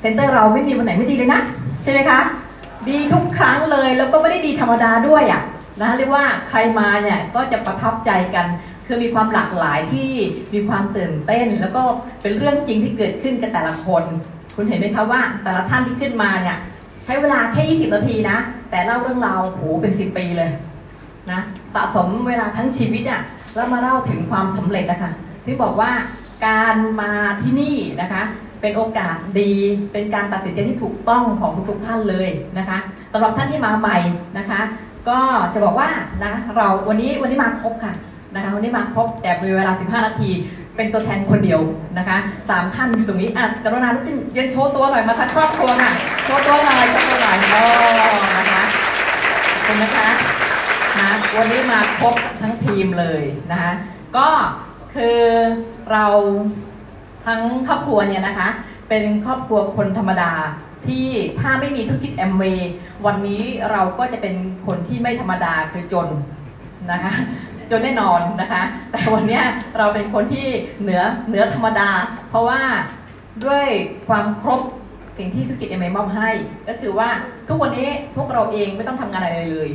เซ็นเตอร์เราไม่มีวันไหนไม่ดีเลยนะ ใช่ไหมคะ ดีทุกครั้งเลยแล้วก็ไม่ได้ดีธรรมดาด้วยอะนะเรียกว่าใครมาเนี่ยก็จะประทับใจกัน คือมีความหลากหลายที่มีความตื่นเต้น แล้วก็เป็นเรื่องจริงที่เกิดขึ้นกับแต่ละคน คุณเห็นไหมคะว่า แต่ละท่านที่ขึ้นมาเนี่ยใช้เวลาแค่ 20 นาทีนะ แต่เล่าเรื่องราวโหเป็น 10 ปีเลยนะสะสมเวลาทั้งชีวิตอะแล้วมาเล่าถึงความสำเร็จนะคะที่บอกว่าการมาที่นี่นะคะ เป็นโอกาสดี เป็นการตัดสินใจที่ถูกต้องของทุกๆท่านเลยนะคะสำหรับท่านที่มาใหม่นะคะ ก็จะบอกว่านะเราวันนี้วันนี้มาครบค่ะนะคะวันนี้มาครบแต่มีเวลา 15 นาที เป็นตัวแทนคนเดียวนะคะสามท่านอยู่ตรงนี้อะกรุณาลุกขึ้นยืนโชว์ตัวหน่อยมาทั้งครอบครัวค่ะโชว์ตัวหน่อยโชว์ตัวหน่อยโอ้นะคะขอบคุณนะคะนะวันนี้มาครบทั้งทีมเลยนะคะก็คือเรา ทั้งครอบครัวเนี่ยนะคะ เป็นครอบครัวคนธรรมดาที่ถ้าไม่มีธุรกิจแอมเวย์วันนี้เราก็จะเป็นคนที่ไม่ธรรมดาคือจนนะคะ จนแน่นอนนะคะ แต่วันนี้เราเป็นคนที่เหนือเหนือธรรมดา เพราะว่าด้วยความครบสิ่งที่ธุรกิจเอ็มมอบให้ ก็คือว่าทุกวันนี้พวกเราเองไม่ต้องทำงานอะไรเลย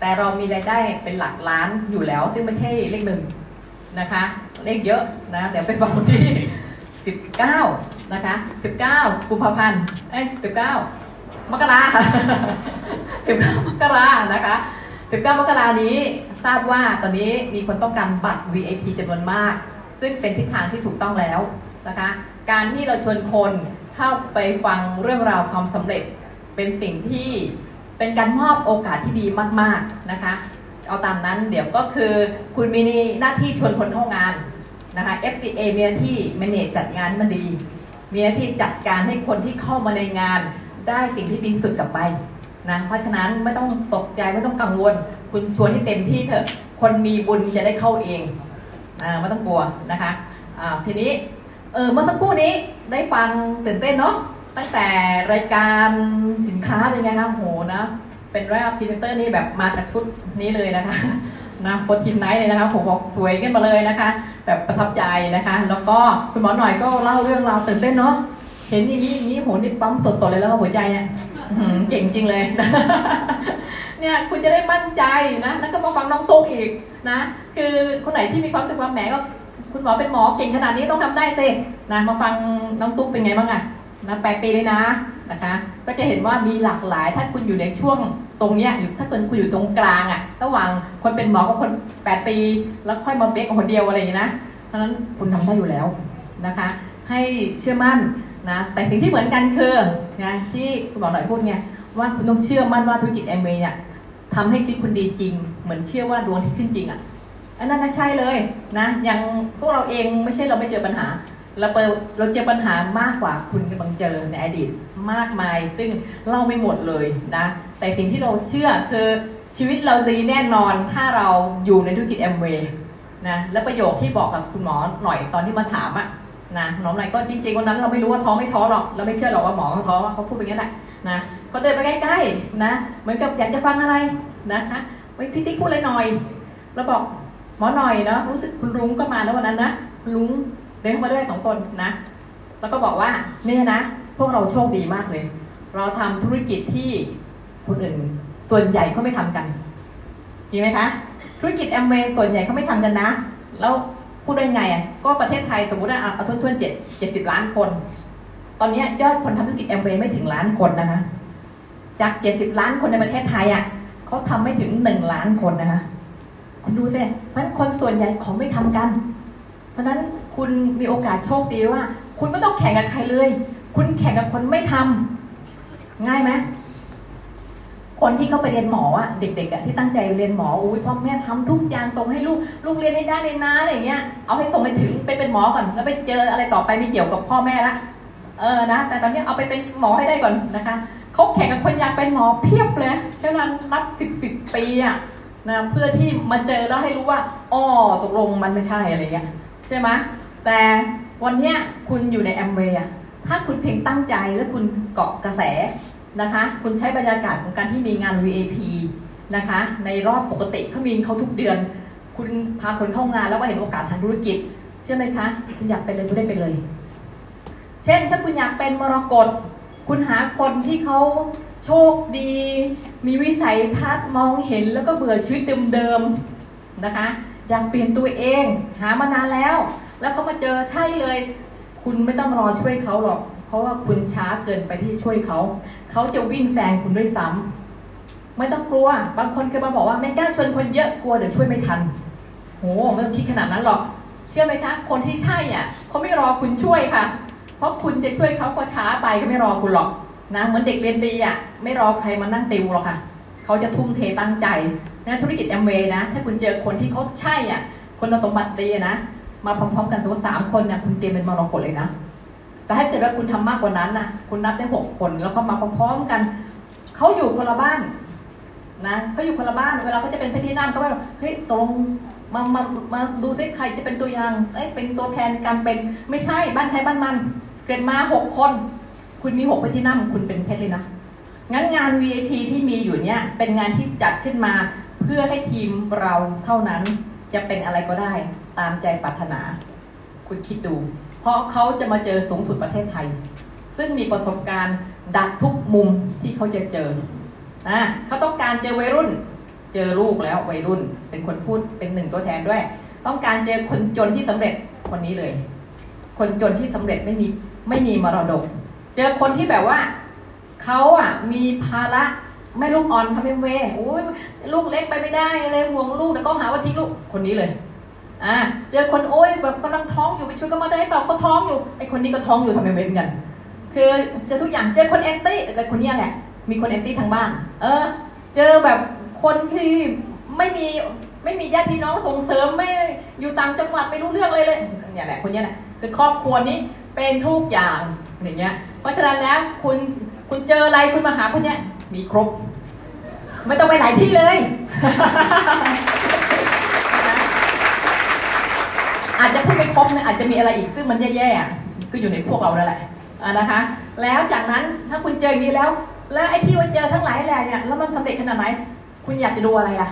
แต่เรามีรายได้เป็นหลักล้านอยู่แล้ว ซึ่งไม่ใช่เลขหนึ่งนะคะ เลขเยอะนะ เดี๋ยวไปฟังวันที่ 19 นะคะ 19 กุมภาพันธ์ เอ้ย 19 มกราค่ะ19 มกรานะคะ 19 มกรานี้ทราบว่าตอนนี้มีคนต้องการบัตร VIP จำนวนมาก ซึ่งเป็นทิศทางที่ถูกต้องแล้วนะคะ การที่เราชวนคนเข้าไปฟังเรื่องราวความสำเร็จ เป็นสิ่งที่เป็นการมอบโอกาสที่ดีมาก ๆ นะคะ เอาตามนั้นเดี๋ยวก็คือคุณมีหน้าที่ชวนคนเข้างาน นะคะ FCA มีหน้าที่ manage จัดงานมันดี มีหน้าที่จัดการให้คนที่เข้ามาในงานได้สิ่งที่ดีสุดกลับไปนะเพราะฉะนั้นไม่ต้องตกใจไม่ต้องกังวล คุณชวนให้เต็มที่เถอะคนมีบุญจะได้เข้าเองอไม่ต้องกลัวนะคะอ่าทีนี้เออเมื่อสักครู่นี้ได้ฟังตื่นเต้นเนาะตั้งแต่รายการสินค้าเป็นไงคะโหนะเป็นรการพรีเตอร์นี่แบบมากับชุดนี้เลยนะคะนะโฟทีนไนท์เลยนะคะผมบอกสวยกันมาเลยนะคะ แบบประทับใจนะคะ แล้วก็คุณหมอหน่อยก็เล่าเรื่องราวตื่นเต้นเนาะเห็นอย่างนี้อย่างนี้โหนี่ปั๊มสดๆเลยแล้วหัวใจเนี่ยเก่งจริงเลยเนี่ยคุณจะได้มั่นใจนะแล้วก็มาฟังน้องตุ๊กอีกนะ คือคนไหนที่มีความรู้สึกว่าแหมก็คุณหมอเป็นหมอเก่งขนาดนี้ต้องทำได้สินะมาฟังน้องตุ๊กเป็นไงบ้างอะนะแปดปีเลยนะ นะคะ ก็จะเห็นว่ามีหลากหลาย ถ้าคุณอยู่ในช่วงตรงเนี้ยอยู่ถ้าเกิดคุณอยู่ตรงกลางอะระหว่างคนเป็นหมอกับคน 8 ปี แล้วค่อยมาเบกคนเดียวอะไรอย่างนี้นะเพราะฉะนั้นคุณทำได้อยู่แล้วนะคะ ให้เชื่อมั่นนะแต่สิ่งที่เหมือนกันคือนะที่คุณหมอหน่อยพูดไงว่าคุณต้องเชื่อมั่นว่าธุรกิจแอมเวย์เนี่ยทำให้ชีวิตคุณดีจริง เหมือนเชื่อว่าดวงที่ขึ้นจริงอะอันนั้นใช่เลยนะอย่างพวกเราเองไม่ใช่เราไม่เจอปัญหา เราเปิดเราเจอปัญหามากกว่าคุณกำลังเจอในอดีตมากมาย ซึ่งเล่าไม่หมดเลยนะ แต่สิ่งที่เราเชื่อคือชีวิตเราดีแน่นอนถ้าเราอยู่ในธุรกิจแอมเวย์นะและประโยคที่บอกกับคุณหมอหน่อยตอนที่มาถามอะนะหมอหน่อยก็จริงๆวันนั้นเราไม่รู้ว่าท้องไม่ท้อหรอกเราไม่เชื่อหรอกว่าหมอเขาท้อว่าเขาพูดไปงั้นแหละนะเขาเดินไปใกล้ๆนะเหมือนกับอยากจะฟังอะไรนะคะไว้พี่ติ๊กพูดอะไรหน่อยแล้วบอกหมอหน่อยเนาะรู้สึกคุณรุ้งก็มาแล้ววันนั้นนะลุง เดินเข้ามาด้วยสองคนนะ แล้วก็บอกว่าเนี่ยนะ พวกเราโชคดีมากเลย เราทำธุรกิจที่คนอื่นส่วนใหญ่เขาไม่ทำกัน จริงไหมคะธุรกิจแอมเวย์ส่วนใหญ่เขาไม่ทำกันนะ แล้วพูดได้ไงอะก็ประเทศไทยสมมติว่าเอาทุ่นเจ็ดเจ็ดสิบล้านคน ตอนนี้ยอดคนทำธุรกิจแอมเวย์ไม่ถึงล้านคนนะคะ จากเจ็ดสิบล้านคนในประเทศไทยอะเขาทำไม่ถึงหนึ่งล้านคนนะคะ คุณดูสิเพราะฉะนั้นคนส่วนใหญ่เขาไม่ทำกัน เพราะฉะนั้น คุณมีโอกาสโชคดีว่า คุณไม่ต้องแข่งกับใครเลย คุณแข่งกับคนไม่ทำง่ายไหมคนที่เขาไปเรียนหมออะเด็กๆอะที่ตั้งใจเรียนหมออุ้ยพ่อแม่ทำทุกอย่างส่งให้ลูกลูกเรียนให้ได้เลยนะอะไรเงี้ยเอาให้ส่งไปถึงไปเป็นหมอก่อน แล้วไปเจออะไรต่อไปไม่เกี่ยวกับพ่อแม่ละเออนะ แต่ตอนนี้เอาไปเป็นหมอให้ได้ก่อนนะคะเขาแข่งกับคนอยากเป็นหมอเพียบเลยใช้เวลานับสิบสิบปีอะนะเพื่อที่มาเจอแล้วให้รู้ว่าอ้อตกลงมันไม่ใช่อะไรเงี้ยใช่ไหม แต่วันนี้คุณอยู่ในแอมเวย์ถ้าคุณเพียงตั้งใจและคุณเกาะกระแสนะคะ คุณใช้บรรยากาศของการที่มีงาน VAP นะคะ ในรอบปกติเขามีเขาทุกเดือน คุณพาคนเข้างานแล้วก็เห็นโอกาสทางธุรกิจ เชื่อไหมคะ คุณอยากเป็นเลยคุณได้เป็นเลย เช่นถ้าคุณอยากเป็นมรกตคุณหาคนที่เขาโชคดี มีวิสัยทัศน์มองเห็นแล้วก็เบื่อชีวิตเดิมๆนะคะ อยากเปลี่ยนตัวเอง หามานานแล้ว แล้วเขามาเจอใช่เลย คุณไม่ต้องรอช่วยเขาหรอก เพราะว่าคุณช้าเกินไปที่จะช่วยเขาเขาจะวิ่งแซงคุณด้วยซ้ำไม่ต้องกลัว บางคนเคยมาบอกว่าไม่กล้าชวนคนเยอะกลัวเดี๋ยวช่วยไม่ทันโหไม่ต้องคิดขนาดนั้นหรอก เชื่อไหมคะ คนที่ใช่อะเขาไม่รอคุณช่วยค่ะ เพราะคุณจะช่วยเขาก็ช้าไปก็ไม่รอคุณหรอกนะเหมือนเด็กเรียนดีอะไม่รอใครมานั่งติวหรอกค่ะเขาจะทุ่มเทตั้งใจนะธุรกิจแอมเวย์นะ ถ้าคุณเจอคนที่เขาใช่อะคนสมบัติดีนะ มาพร้อมๆกันสมมติสามคนเนี่ยคุณเตรียมเป็นมรกตเลยนะ แต่ถ้เกิดว่าคุณทำมากกว่านั้นนะคุณนับได้หกคนแล้วก็มาพร้อมๆกันเขาอยู่คนละบ้านนะเขาอยู่คนละบ้านเวลาเขาจะเป็นพที่นั่นก็แบบเฮ้ยตรงมามามาดูสิใครจะเป็นตัวอย่างเอ้ยเป็นตัวแทนการเป็นไม่ใช่บ้านใครบ้านมัน เกิดมาหกคน คุณมีหกพที่นั่งคุณเป็นเพชรเลยนะงั้นงาน VIP ที่มีอยู่เนี่ยเป็นงานที่จัดขึ้นมาเพื่อให้ทีมเราเท่านั้น จะเป็นอะไรก็ได้ตามใจปรารถนา คุณคิดดู เพราะเขาจะมาเจอสูงสุดประเทศไทย ซึ่งมีประสบการณ์ดักทุกมุมที่เขาจะเจอนะเขาต้องการเจอวัยรุ่น เจอลูกแล้ววัยรุ่น เป็นคนพูดเป็นหนึ่งตัวแทนด้วย ต้องการเจอคนจนที่สำเร็จคนนี้เลย คนจนที่สำเร็จไม่มีไม่มีมรดก เจอคนที่แบบว่าเขาอะมีภาระ แม่ลูกอ่อนทำเป็นเวโอ้ยลูกเล็กไปไม่ได้เลยห่วงลูกแล้วก็หาว่าทิ้งลูกคนนี้เลยอ่าเจอคนโอ้ยแบบกำลังท้องอยู่ไปช่วยก็มาได้เปล่าเขาท้องอยู่ไอคนนี้ก็ท้องอยู่ทำเป็นเวเหมือนกัน คือเจอทุกอย่างเจอคนแอนตี้แต่คนนี้แหละ มีคนแอนตี้ทางบ้าน เออ เจอแบบคนที่ไม่มีไม่มีญาติพี่น้องส่งเสริมไม่อยู่ต่างจังหวัดไม่รู้เรื่องเลยเลยเนี่ยแหละคนนี้แหละคือครอบครัวนี้เป็นทุกอย่างอย่างเงี้ยเพราะฉะนั้นแล้วคุณคุณเจออะไรคุณมาหาคนเนี้ย มีครบ ไม่ต้องไปหลายที่เลย อาจจะพูดไม่ครบนี่ยอาจจะมีอะไรอีกซึ่งมันแย่ๆก็อยู่ในพวกเราแล้วแหละนะคะ แล้วจากนั้นถ้าคุณเจออย่างนี้แล้ว แล้วไอ้ที่ว่าเจอทั้งหลายแหล่เนี่ยแล้วมันสำเร็จขนาดไหนคุณอยากจะดูอะไรอะ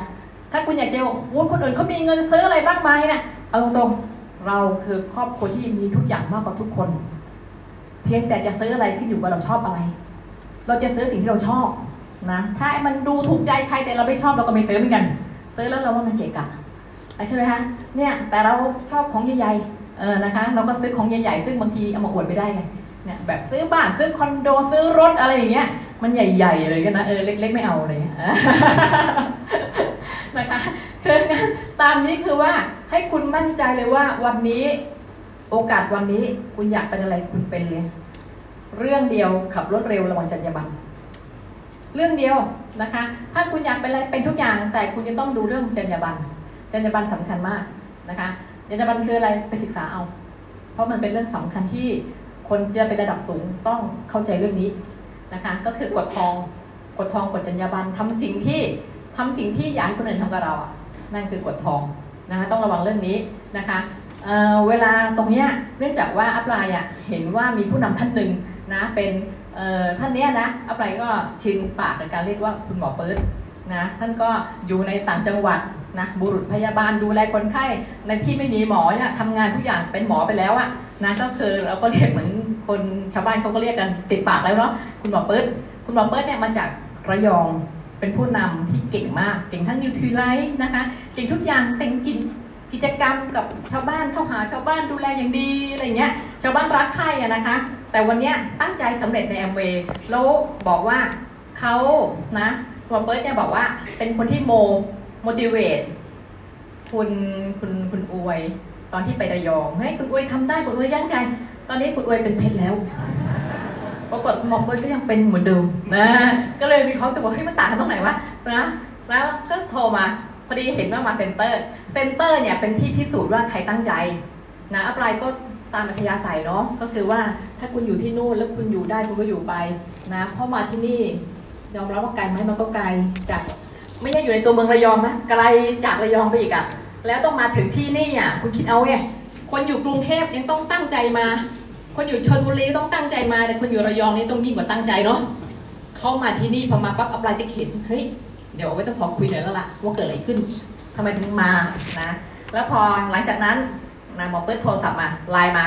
ถ้าคุณอยากจะบอกโอ้คนอื่นเขามีเงินซื้ออะไรบ้างไหมเนี่ยเอาตรงๆ เราคือครอบครัวที่มีทุกอย่างมากกว่าทุกคน เพียงแต่จะซื้ออะไรที่อยู่กับเราชอบอะไร เราจะซื้อสิ่งที่เราชอบ นะถ้ามันดูถูกใจใครแต่เราไม่ชอบเราก็ไม่ซื้อเหมือนกันซื้อแล้วเราว่ามันเกะกะใช่ไหมคะเนี่ยแต่เราชอบของใหญ่ๆเออนะคะเราก็ซื้อของใหญ่ๆซึ่งบางทีเอามาอวดไปได้ไงเนี่ยแบบซื้อบ้านซื้อคอนโดซื้อรถอะไรอย่างเงี้ยมันใหญ่ๆเลยกันนะเออเล็ก ๆ ไม่เอาเลยนะคะคือตามนี้คือว่าให้คุณมั่นใจเลยว่าวันนี้โอกาสวันนี้คุณอยากเป็นอะไรคุณเป็นเลย เรื่องเดียวขับรถเร็วระวังจรรยาบรรณ เรื่องเดียวนะคะ ถ้าคุณอยากเป็นอะไรเป็นทุกอย่างแต่คุณจะต้องดูเรื่องจรรยาบรรณจรรยาบรรณสำคัญมากนะคะจรรยาบรรณคืออะไรไปศึกษาเอา เพราะมันเป็นเรื่องสำคัญที่คนจะเป็นระดับสูงต้องเข้าใจเรื่องนี้นะคะ ก็คือกดทองกดทองกดจรรยาบรรณทำสิ่งที่ทำสิ่งที่อยากให้คนอื่นทำกับเราอะนั่นคือกดทองนะคะต้องระวังเรื่องนี้นะคะเเวลาตรงนี้เนื่องจากว่าอัปไลน์เห็นว่ามีผู้นำท่านหนึ่งนะเป็น ท่านเนี้ยนะอัปไลน์ก็ชินปากในการเรียกว่าคุณหมอเปิร์ดนะท่านก็อยู่ในต่างจังหวัดนะบุรุษพยาบาลดูแลคนไข้ในที่ไม่มีหมอเนี่ยทำงานทุกอย่างเป็นหมอไปแล้วอะนะก็คือเราก็เรียกเหมือนคนชาวบ้านเขาก็เรียกกันติดปากแล้วเนาะคุณหมอเบิร์ตคุณหมอเบิร์ตเนี่ยมาจากระยองเป็นผู้นำที่เก่งมากเก่งทั้ง Nutrilite นะคะเก่งทุกอย่างแต่งกินกิจกรรมกับชาวบ้านเข้าหาชาวบ้านดูแลอย่างดีอะไรเงี้ยชาวบ้านรักใครอะนะคะ แต่วันนี้ตั้งใจสำเร็จในแอมเวย์แล้วบอกว่าเขานะตัวเบิร์ตเนี่ยบอกว่าเป็นคนที่โม motivate คุณคุณคุณอวย ตอนที่ไประยองเฮ้ยคุณอวยทำได้คุณอวยยังไงตอนนี้คุณอวยเป็นเพชรแล้วปรากฏหมอเบิร์ตก็ยังเป็นเหมือนเดิมนะก็เลยมีความรู้สึกว่าเฮ้ยมันต่างกันตรงไหนวะนะแล้วก็โทรมาพอดีเห็นว่ามา center center เนี่ยเป็นที่พิสูจน์ว่าใครตั้งใจนะ upline ก็ ตามอัธยาศัยเนาะก็คือว่าถ้าคุณอยู่ที่นู่นแล้วคุณอยู่ได้คุณก็อยู่ไปนะเพราะมาที่นี่ยอมรับว่าไกลไหมมันก็ไกลจากไม่ใช่อยู่ในตัวเมืองระยองนะไกลจากระยองไปอีกอะแล้วต้องมาถึงที่นี่อะคุณคิดเอาไงคนอยู่กรุงเทพยังต้องตั้งใจมา คนอยู่ชนบุรีต้องตั้งใจมาแต่คนอยู่ระยองนี่ต้องยิ่งกว่าตั้งใจเนาะเข้ามาที่นี่พอมาปั๊บอัปไลน์ติเห็นเฮ้ยเดี๋ยวไม่ต้องขอคุยหน่อยแล้วล่ะว่าเกิดอะไรขึ้นทำไมถึงมานะ แล้วพอหลังจากนั้น นะหมอเปิดโทรศัพท์มาไลน์มา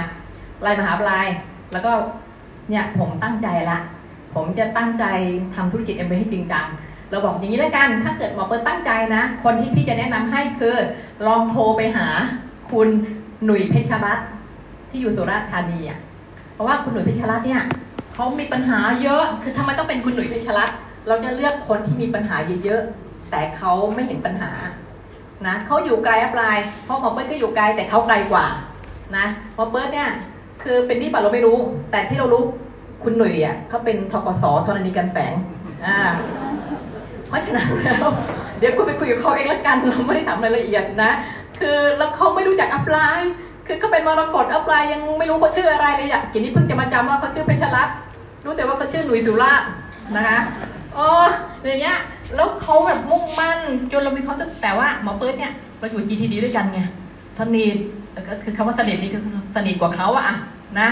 ไลน์มาหาไลน์แล้วก็เนี่ยผมตั้งใจละ ผมจะตั้งใจทำธุรกิจเอ็มบให้จริงจังเราบอกอย่างนี้แล้วกัน ถ้าเกิดหมอเปิดตั้งใจนะ คนที่พี่จะแนะนำให้คือลองโทรไปหาคุณหนุ่ยเพชรรัตน์ที่อยู่สุราษฎร์ธานีอะเพราะว่าคุณหนุ่ยเพชรรัตน์เนี่ยเขามีปัญหาเยอะ คือทำไมต้องเป็นคุณหนุ่ยเพชรรัตน์เราจะเลือกคนที่มีปัญหาเยอะๆ แต่เขาไม่เห็นปัญหา นะเขาอยู่ไกลอัปไลน์เพราะหมอเปิดก็อยู่ไกลแต่เขาไกลกว่านะหมอเปิดเนี่ยคือเป็นที่ป่ะเราไม่รู้ แต่ที่เรารู้คุณหนุ่ยอะเขาเป็นทกศธรณีการแสงอ่าเพราะฉะนั้นแล้วเดี๋ยวคุณไปคุยกับเขาเองละกันเราไม่ได้ถามรายละเอียดนะ คือแล้วเขาไม่รู้จักอัปไลน์คือเขาเป็นมรกตอัปไลน์ยังไม่รู้เขาชื่ออะไรเลยอะกินนี่เพิ่งจะมาจำว่าเขาชื่อเพชรรัตน์รู้แต่ว่าเขาชื่อหนุ่ยสุราษฎร์นะคะอ๋ออย่างเงี้ย แล้วเขาแบบมุ่งมั่นจนเรามีเขาแต่ว่าหมอเปิดเนี่ยเราอยู่ GTD ด้วยกันไงสนิทก็คือคำว่าสนิทนี่คือสนิทกว่าเขาอะนะ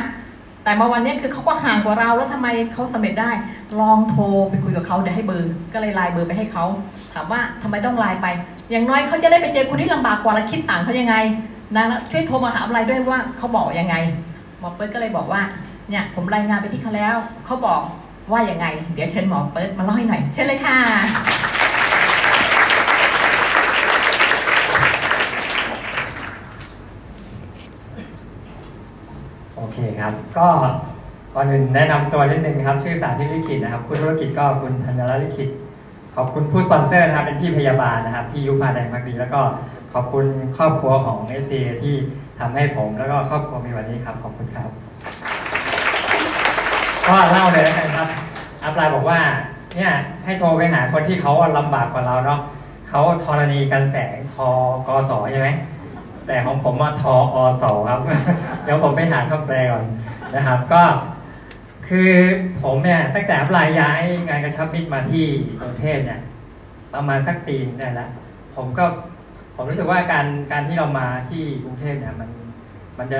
แต่มาวันนี้คือเขาก็ห่างกว่าเราแล้วทำไมเขาสำเร็จได้ ลองโทรไปคุยกับเขาเดี๋ยวให้เบอร์ ก็เลยไลน์เบอร์ไปให้เขาถามว่าทำไมต้องไลน์ไป อย่างน้อยเขาจะได้ไปเจอคนที่ลำบากกว่าและคิดต่างเขายังไงนะช่วยโทรมาหาอะไรด้วยว่าเขาบอกยังไงหมอเปิดก็เลยบอกว่าเนี่ยผมรายงานไปที่เขาแล้วเขาบอก ว่ายังไง เดี๋ยวเชิญหมอเปิดมาเล่าให้หน่อยเชิญเลยค่ะ โอเคครับ ก็ก่อนอื่นแนะนำตัวนิดนึงครับ ชื่อสาธิตลิขิตนะครับ คุณธุรกิจก็คุณธัญรัตน์ลิขิตขอบคุณผู้สปอนเซอร์นะครับเป็นพี่พยาบาลนะครับพี่ยุพาแดงพักดีแล้วก็ขอบคุณครอบครัวของ f c ที่ทำให้ผมแล้วก็ครอบครัวมีวันนี้ครับ ขอบคุณครับ ก็เล่าเลยแล้วกันครับ ปไลน์บอกว่าเนี่ยให้โทรไปหาคนที่เขาลำบากกว่าเราเนาะเขาธรณีกันแสงทอกสใช่ไหมแต่ของผมว่าทออสครับ เดี๋ยวผมไปหาคำแปลก่อนนะครับ ก็คือผมเนี่ยตั้งแต่ปลน์ย้ายงานกระชับมิตรมาที่กรุงเทพเนี่ยประมาณสักปีนึงได้แล้วผมก็ผมรู้สึกว่าการการที่เรามาที่กรุงเทพเนี่ยมันมันจะ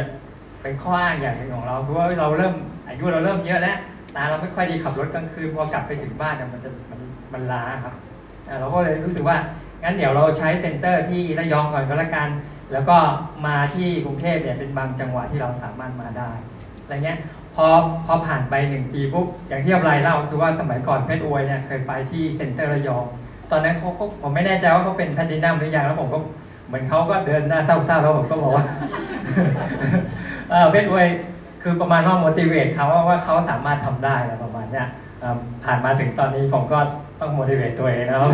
เป็นข้ออ้างอย่างหนึ่งของเราเพราะว่าเราเริ่มอายุเราเริ่มเยอะแล้ว ตาเราไม่ค่อยดีขับรถกลางคืนพอกลับไปถึงบ้านเนี่ยมันจะมันมันล้าครับเราก็เลยรู้สึกว่างั้นเดี๋ยวเราใช้ center ที่ระยองก่อนก็แล้วกัน แล้วก็มาที่กรุงเทพเนี่ยเป็นบางจังหวะที่เราสามารถมาได้อะไรเงี้ยพอพอผ่านไปหนึ่งปีปุ๊บอย่างที่ upline เล่าคือว่าสมัยก่อนเพชรอวยเนี่ยเคยไปที่ center ระยอง ตอนนั้นเขาผมไม่แน่ใจว่าเขาเป็นแพลตินัมหรือยังแล้วผมก็เหมือนเขาก็เดินหน้าเศร้าๆแล้วผมก็บอกว่าเออเพชรอวย คือประมาณว่า motivate เขาว่าว่าเขาสามารถทำได้อะประมาณเนี้ยผ่านมาถึงตอนนี้ผมก็ต้อง motivate ตัวเองนะครับ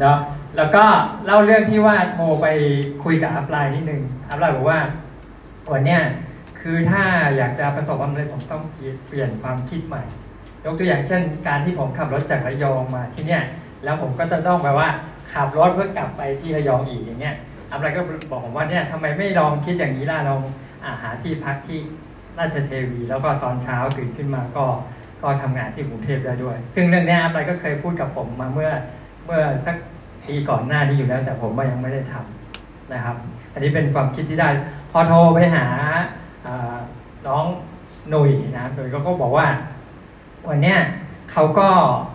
เนาะแล้วก็เล่าเรื่องที่ว่าโทรไปคุยกับอัพไลน์นิดนึงอัพไลน์บอกว่าวันเนี้ยคือถ้าอยากจะประสบความสำเร็จผมต้องเปลี่ยนความคิดใหม่ ยกตัวอย่างเช่น การที่ผมขับรถจากระยองมาที่เนี่ยแล้วผมก็จะต้องแบบว่าขับรถเพื่อกลับไปที่ระยองอีกอย่างเงี้ยอัพไลน์ก็บอกผมว่าเนี่ยทำไมไม่ลองคิดอย่างนี้ล่ะลอง หาที่พักที่ราชเทวี แล้วก็ตอนเช้าตื่นขึ้นมาก็ก็ทำงานที่กรุงเทพได้ด้วย ซึ่งเรื่องนี้อัพไลน์ก็เคยพูดกับผมมาเมื่อเมื่อสักปีก่อนหน้านี้อยู่แล้ว แต่ผมก็ยังไม่ได้ทำนะครับ อันนี้เป็นความคิดที่ได้ พอโทรไปหาน้องหนุ่ยนะครับหนุ่ยก็เขาบอกว่า วันเนี้ยเขาก็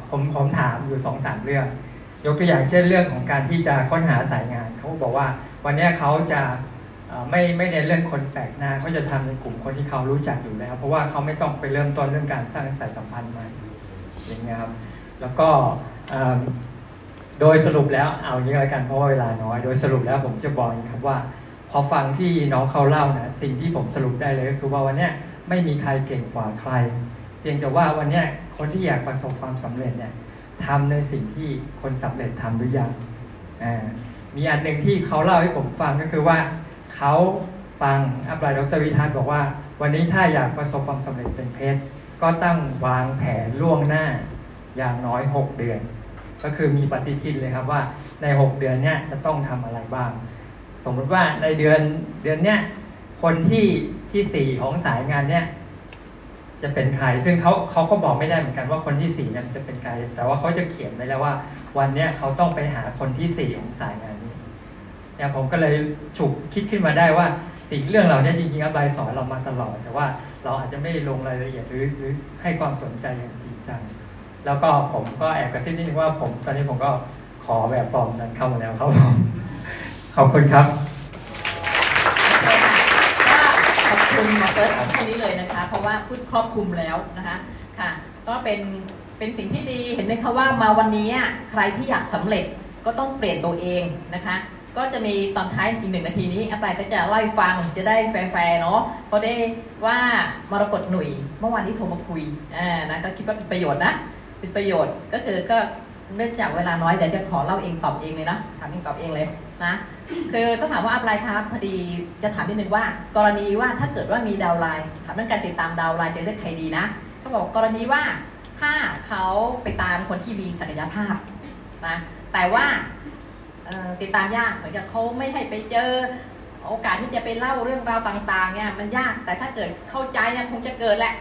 ผมผมถามอยู่สองสามเรื่อง ยกตัวอย่างเช่นเรื่องของการที่จะค้นหาสายงาน เขาบอกว่าวันนี้เขาจะ ไม่ไม่ในนเรื่องคนแปลกหน้าเขาจะทำในกลุ่มคนที่เขารู้จักอยู่แล้ว เพราะว่าเขาไม่ต้องไปเริ่มต้นเรื่องการสร้างสายสัมพันธ์ใหม่อย่างเงี้ยครับแล้วก็โดยสรุปแล้วเอาอย่างนี้ล้วกันเพราะว่าเวลาน้อย โดยสรุปแล้วผมจะบอกนี้ครับว่า พอฟังที่น้องเขาเล่านะสิ่งที่ผมสรุปได้เลยก็คือว่าวันเนี้ยไม่มีใครเก่งกว่าใคร เพียงแต่ว่าวันเนี้ยคนที่อยากประสบความสำเร็จเนี่ยทำในสิ่งที่คนสำเร็จทำหรือยังมีอันหนึ่งที่เขาเล่าให้ผมฟังก็คือว่า เขาฟังอัปไลน์ดรวิทัศน์บอกว่า วันนี้ถ้าอยากประสบความสำเร็จเป็นเพชรก็ต้องวางแผนล่วงหน้าอย่างน้อย 6 เดือน ก็คือมีปฏิทินเลยครับว่าใน 6 เดือนเนี้ยจะต้องทำอะไรบ้าง สมมติว่าในเดือนเดือนเนี้ยคนที่ที่สี่ของสายงานเนี้ยจะเป็นใคร ซึ่งเขาเขาก็บอกไม่ได้เหมือนกันว่าคนที่สี่เนี่ยจะเป็นใคร แต่ว่าเขาจะเขียนไว้แล้วว่า วันเนี้ยเขาต้องไปหาคนที่สี่ของสายงาน เนี่ยผมก็เลยฉุกคิดขึ้นมาได้ว่าสิ่งเรื่องเหล่านี้จริงๆอัพไลน์สอนเรามาตลอด แต่ว่าเราอาจจะไม่ลงรายละเอียดหรือหรือให้ความสนใจอย่างจริงจังแล้วก็ผมก็แอบกระซิบนิดนึงว่าผมตอนนี้ผมก็ขอแบบฟอร์มนั้นเข้ามาแล้วครับผมขอบคุณครับขอบคุณหมอเบิร์ตแค่นี้เลยนะคะ เพราะว่าพูดครอบคลุมแล้วนะคะค่ะ ก็เป็นเป็นสิ่งที่ดีเห็นไหมคะว่ามาวันนี้ใครที่อยากสำเร็จก็ต้องเปลี่ยนตัวเองนะคะ ก็จะมีตอนท้ายอีกหนึ่งนาทีนี้อาปายก็จะเล่าให้ฟังจะได้แฟร์ๆเนาะเพราะได้ว่ามรกตหนุ่ยเมื่อวานนี้โทรมาคุยอ่านะก็คิดว่าเป็นประโยชน์นะเป็นประโยชน์ก็คือก็เนื่องจากเวลาน้อยเดี๋ยวจะขอเล่าเองตอบเองเลยนะถามเองตอบเองเลยนะคือก็ถามว่าอะไรครับพอดีจะถามนิดนึงว่า กรณีว่าถ้าเกิดว่ามีดาวไลน์ถามเรื่องการติดตามดาวไลน์จะเลือกใครดีนะเขาบอกกรณีว่าถ้าเขาไปตามคนที่มีศักยภาพนะแต่ว่า ติดตามยากเหมือนกับเขาไม่ให้ไปเจอ โอกาสที่จะไปเล่าเรื่องราวต่างๆเนี่ยมันยากแต่ถ้าเกิดเข้าใจนะคงจะเกิดแหละ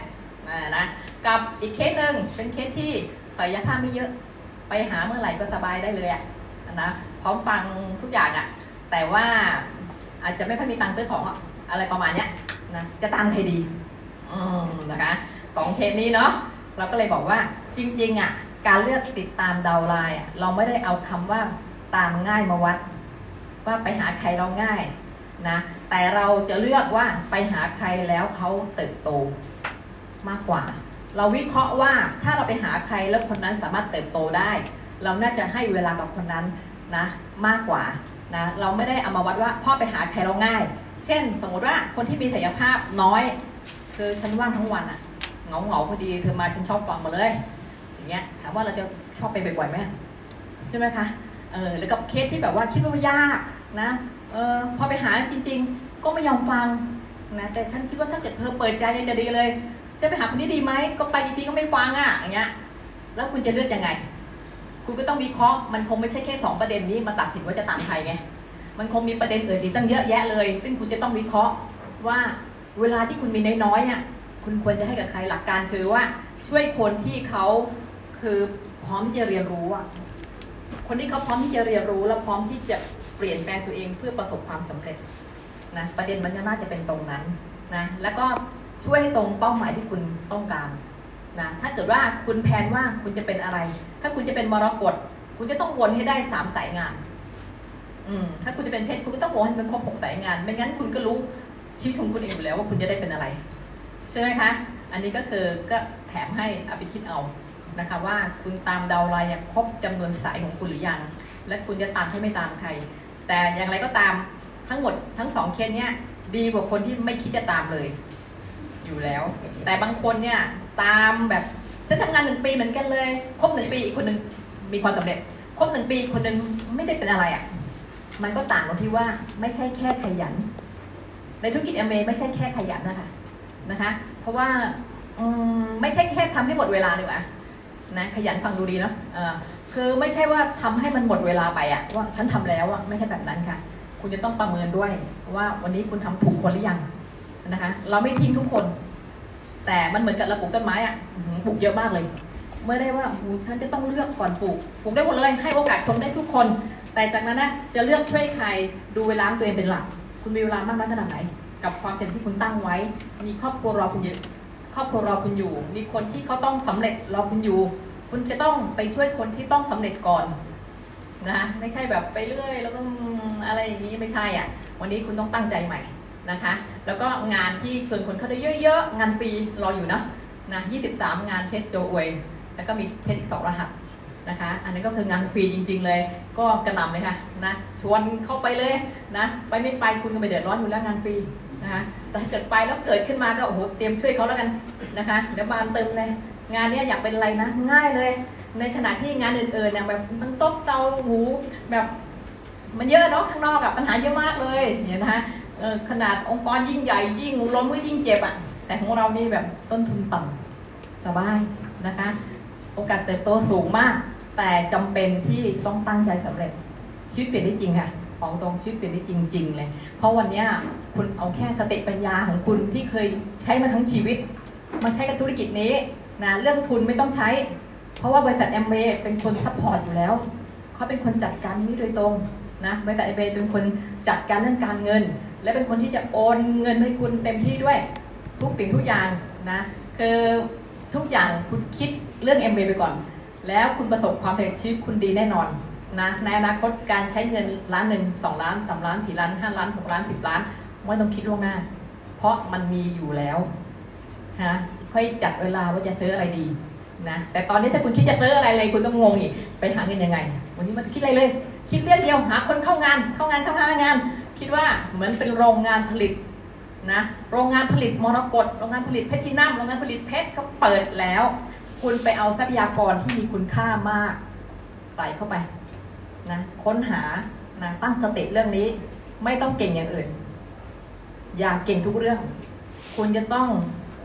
นะกับอีกเคสหนึ่งเป็นเคสที่ศักยภาพไม่เยอะไปหาเมื่อไหร่ก็สบายได้เลยอะนะพร้อมฟังทุกอย่างอะแต่ว่าอาจจะไม่ค่อยมีตังค์ซื้อของอะไรประมาณเนี้ยนะจะตามใครดีอืมนะคะของเคสนี้เนาะเราก็เลยบอกว่าจริงๆอะการเลือกติดตาม downline อะเราไม่ได้เอาคำว่า ตามง่ายมาวัด ว่าไปหาใครเราง่ายนะแต่เราจะเลือกว่าไปหาใครแล้วเขาเติบโตมากกว่า เราวิเคราะห์ว่าถ้าเราไปหาใครแล้วคนนั้นสามารถเติบโตได้ เราน่าจะให้เวลากับคนนั้นนะมากกว่านะเราไม่ได้เอามาวัดว่าพ่อไปหาใครเราง่าย เช่น สมมติว่าคนที่มีศักยภาพน้อย คือฉันว่างทั้งวันอะเงาเงาพอดีเธอมาฉันชอบฟังมาเลย อย่างเงี้ยถามว่าเราจะชอบไปบ่อยๆไหมใช่ไหมคะ เออหรือกับเคสที่แบบว่าคิดว่ายากนะเออพอไปหาจริง ๆ ก็ไม่ยอมฟังนะแต่ฉันคิดว่าถ้าเกิดเธอเปิดใจจะดีเลยจะไปหาคนนี้ดีไหมก็ไปจริงๆก็ไม่ฟังอะอย่างเงี้ยแล้วคุณจะเลือกยังไง คุณก็ต้องวิเคราะห์มันคงไม่ใช่แค่สองประเด็นนี้มาตัดสินว่าจะตามใครไงมันคงมีประเด็นอื่นอีกตั้งเยอะแยะเลย ซึ่งคุณจะต้องวิเคราะห์ว่าเวลาที่คุณมีน้อยๆอะคุณควรจะให้กับใครหลักการคือว่าช่วยคนที่เขาคือพร้อมที่จะเรียนรู้อะ คนที่เขาพร้อมที่จะเรียนรู้และพร้อมที่จะเปลี่ยนแปลงตัวเองเพื่อประสบความสำเร็จนะประเด็นมันจะน่าจะเป็นตรงนั้นนะแล้วก็ช่วยให้ตรงเป้าหมายที่คุณต้องการนะถ้าเกิดว่าคุณแพนว่าคุณจะเป็นอะไร ถ้าคุณจะเป็นมรกตคุณจะต้องวนให้ได้สามสายงาน อืมถ้าคุณจะเป็นเพชรคุณก็ต้องวนให้เป็นครบหกสายงาน ไม่งั้นคุณก็รู้ชีวิตของคุณเองอยู่แล้วว่าคุณจะได้เป็นอะไร ใช่ไหมคะ อันนี้ก็คือก็แถมให้อาไปคิดเอา นะคะว่าคุณตามดาวไลน์ครบจำนวนสายของคุณหรือยัง และคุณจะตามให้ไม่ตามใคร แต่อย่างไรก็ตามทั้งหมดทั้งสองเคสเนี้ยดีกว่าคนที่ไม่คิดจะตามเลย อยู่แล้ว แต่บางคนเนี่ยตามแบบฉันทำงานหนึ่งปีเหมือนกันเลยครบหนึ่งปีอีกคนหนึ่งมีความสำเร็จครบหนึ่งปีคนหนึ่งไม่ได้เป็นอะไรอะ่ะมันก็ต่างตรงที่ว่าไม่ใช่แค่ขยัน ในธุรกิจเอเมไม่ใช่แค่ขยันนะคะนะคะ เพราะว่าอืมไม่ใช่แค่ทำให้หมดเวลาดีกว่า นะขยันฟังดูดีเนาะคือไม่ใช่ว่าทำให้มันหมดเวลาไปอะว่าฉันทำแล้วอะไม่ใช่แบบนั้นค่ะ คุณจะต้องประเมินด้วยว่าวันนี้คุณทำถูกคนหรือยังนะคะ เราไม่ทิ้งทุกคน แต่มันเหมือนกับเราปลูกต้นไม้อะปลูกเยอะมากเลยไม่ได้ว่าโอ้ฉันจะต้องเลือกก่อนปลูกปลูกได้หมดเลยให้โอกาสคนได้ทุกคน แต่จากนั้นนะจะเลือกช่วยใครดูเวลาตัวเองเป็นหลัก คุณมีเวลามากน้อยขนาดไหน กับความเสี่ยงที่คุณตั้งไว้ มีครอบครัวรอคุณอยู่ ครอบครัวรอคุณอยู่ มีคนที่เขาต้องสำเร็จรอคุณอยู่ คุณจะต้องไปช่วยคนที่ต้องสำเร็จก่อนนะไม่ใช่แบบไปเรื่อยแล้วก็อะไรอย่างนี้ไม่ใช่อะ วันนี้คุณต้องตั้งใจใหม่นะคะ แล้วก็งานที่ชวนคนเข้าได้เยอะๆ งานฟรีรออยู่นะนะ23 งานเพชรโจอวย แล้วก็มีเพชรอีกสองรหัสนะคะ อันนี้ก็คืองานฟรีจริง ๆ เลย ก็กระหน่ำเลยค่ะนะชวนเข้าไปเลยนะ ไปไม่ไปคุณก็ไม่เดือดร้อนอยู่แล้วงานฟรี นะคะแต่เกิดไปแล้วเกิดขึ้นมาก็โอ้โหเตรียมช่วยเขาแล้วกันนะคะเดี๋ยวบานเติมเลยงานนี้อยากเป็นอะไรนะง่ายเลย ในขณะที่งานอื่นๆเนี่ยแบบตั้งโต๊ะเซาหูแบบมันเยอะเนาะข้างนอกอะปัญหาเยอะมากเลยเนี่ยนะคะขนาดองค์กรยิ่งใหญ่ยิ่งล้มก็ยิ่งเจ็บอะแต่ของเรานี่แบบต้นทุนต่ำสบายนะคะ โอกาสเติบโตสูงมาก แต่จำเป็นที่ต้องตั้งใจสำเร็จชีวิตเปลี่ยนได้จริงค่ะ ของตรงชีวิตเปลี่ยนได้จริง ๆ เลย เพราะวันนี้คุณเอาแค่สติปัญญาของคุณที่เคยใช้มาทั้งชีวิต มาใช้กับธุรกิจนี้นะเรื่องทุนไม่ต้องใช้ เพราะว่าบริษัทแอมเบเป็นคน support อยู่แล้วเขาเป็นคนจัดการนี้โดยตรงนะบริษัทแอมเบเป็นคนจัดการเรื่องการเงิน และเป็นคนที่จะโอนเงินให้คุณเต็มที่ด้วยทุกสิ่งทุกอย่างนะคือทุกอย่างคุณคิดเรื่อง MBA ไปก่อน แล้วคุณประสบความสำเร็จชีวิตคุณดีแน่นอน นะในอนาคตการใช้เงินล้านหนึ่งสองล้านสามล้านสี่ล้านห้าล้านหกล้านสิบล้านไม่ต้องคิดล่วงหน้า เพราะมันมีอยู่แล้วฮะค่อยจัดเวลาว่าจะซื้ออะไรดีนะแต่ตอนนี้ถ้าคุณคิดจะซื้ออะไรเลยคุณต้องงงอีกไปหาเงินยังไง วันนี้มันคิดอะไรเลย คิดเรื่องเดียวหาคนเข้างานเข้างานเข้างานงาน คิดว่าเหมือนเป็นโรงงานผลิตนะโรงงานผลิตมรกตโรงงานผลิตเพชรที่น้ำโรงงานผลิตเพชรก็เปิดแล้ว คุณไปเอาทรัพยากรที่มีคุณค่ามาก ใส่เข้าไป ค้นหานะตั้งสติเรื่องนี้ ไม่ต้องเก่งอย่างอื่น อย่าเก่งทุกเรื่อง คุณจะต้อง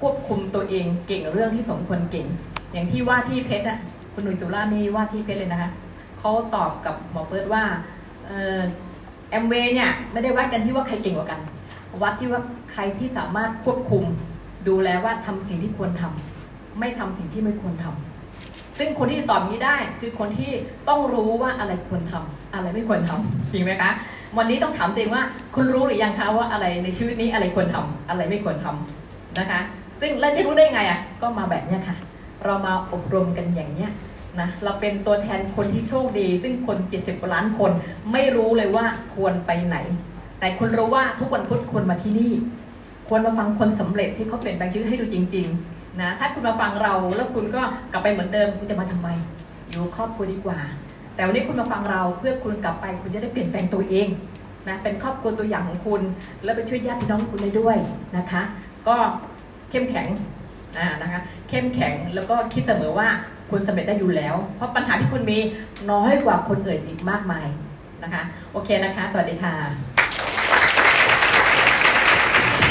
ควบคุมตัวเองเก่งเรื่องที่สมควรเก่ง อย่างที่ว่าที่เพชรอะคุณหนุ่ยจุฬานี่ว่าที่เพชรเลยนะคะเขาตอบกับหมอเปิดว่าเแอมเวย์เนี่ยไม่ได้วัดกันที่ว่าใครเก่งกว่ากัน วัดที่ว่าใครที่สามารถควบคุมดูแลว่าทำสิ่งที่ควรทำไม่ทำสิ่งที่ไม่ควรทำซึ่งคนที่ตอบนี้ได้คือคนที่ต้องรู้ว่าอะไรควรทำ อะไรไม่ควรทำจริงไหมคะ วันนี้ต้องถามตัวเองว่าคุณรู้หรือยังคะว่าอะไรในชีวิตนี้อะไรควรทำอะไรไม่ควรทำนะคะ ซึ่งเราจะรู้ได้ไงอะก็มาแบบเนี้ยค่ะ เรามาอบรมกันอย่างเนี้ยนะเราเป็นตัวแทนคนที่โชคดี ซึ่งคน 70กว่าล้านคนไม่รู้เลยว่าควรไปไหน แต่คุณรู้ว่าทุกวันพุธควรมาที่นี่ ควรมาฟังคนสำเร็จที่เขาเปลี่ยนแปลงชีวิตให้ดูจริง ๆนะถ้าคุณมาฟังเราแล้วคุณก็กลับไปเหมือนเดิมคุณจะมาทำไม อยู่ครอบครัวดีกว่า แต่วันนี้คุณมาฟังเราเพื่อคุณกลับไป คุณจะได้เปลี่ยนแปลงตัวเองนะเป็นครอบครัวตัวอย่างของคุณ แล้วไปช่วยญาติพี่น้องคุณได้ด้วยนะคะ ก็เข้มแข็งอ่านะคะเข้มแข็งแล้วก็คิดเสมอว่าคุณสำเร็จได้อยู่แล้ว เพราะปัญหาที่คุณมีน้อยกว่าคนอื่นอีกมากมายนะคะ โอเคนะคะ สวัสดีค่ะ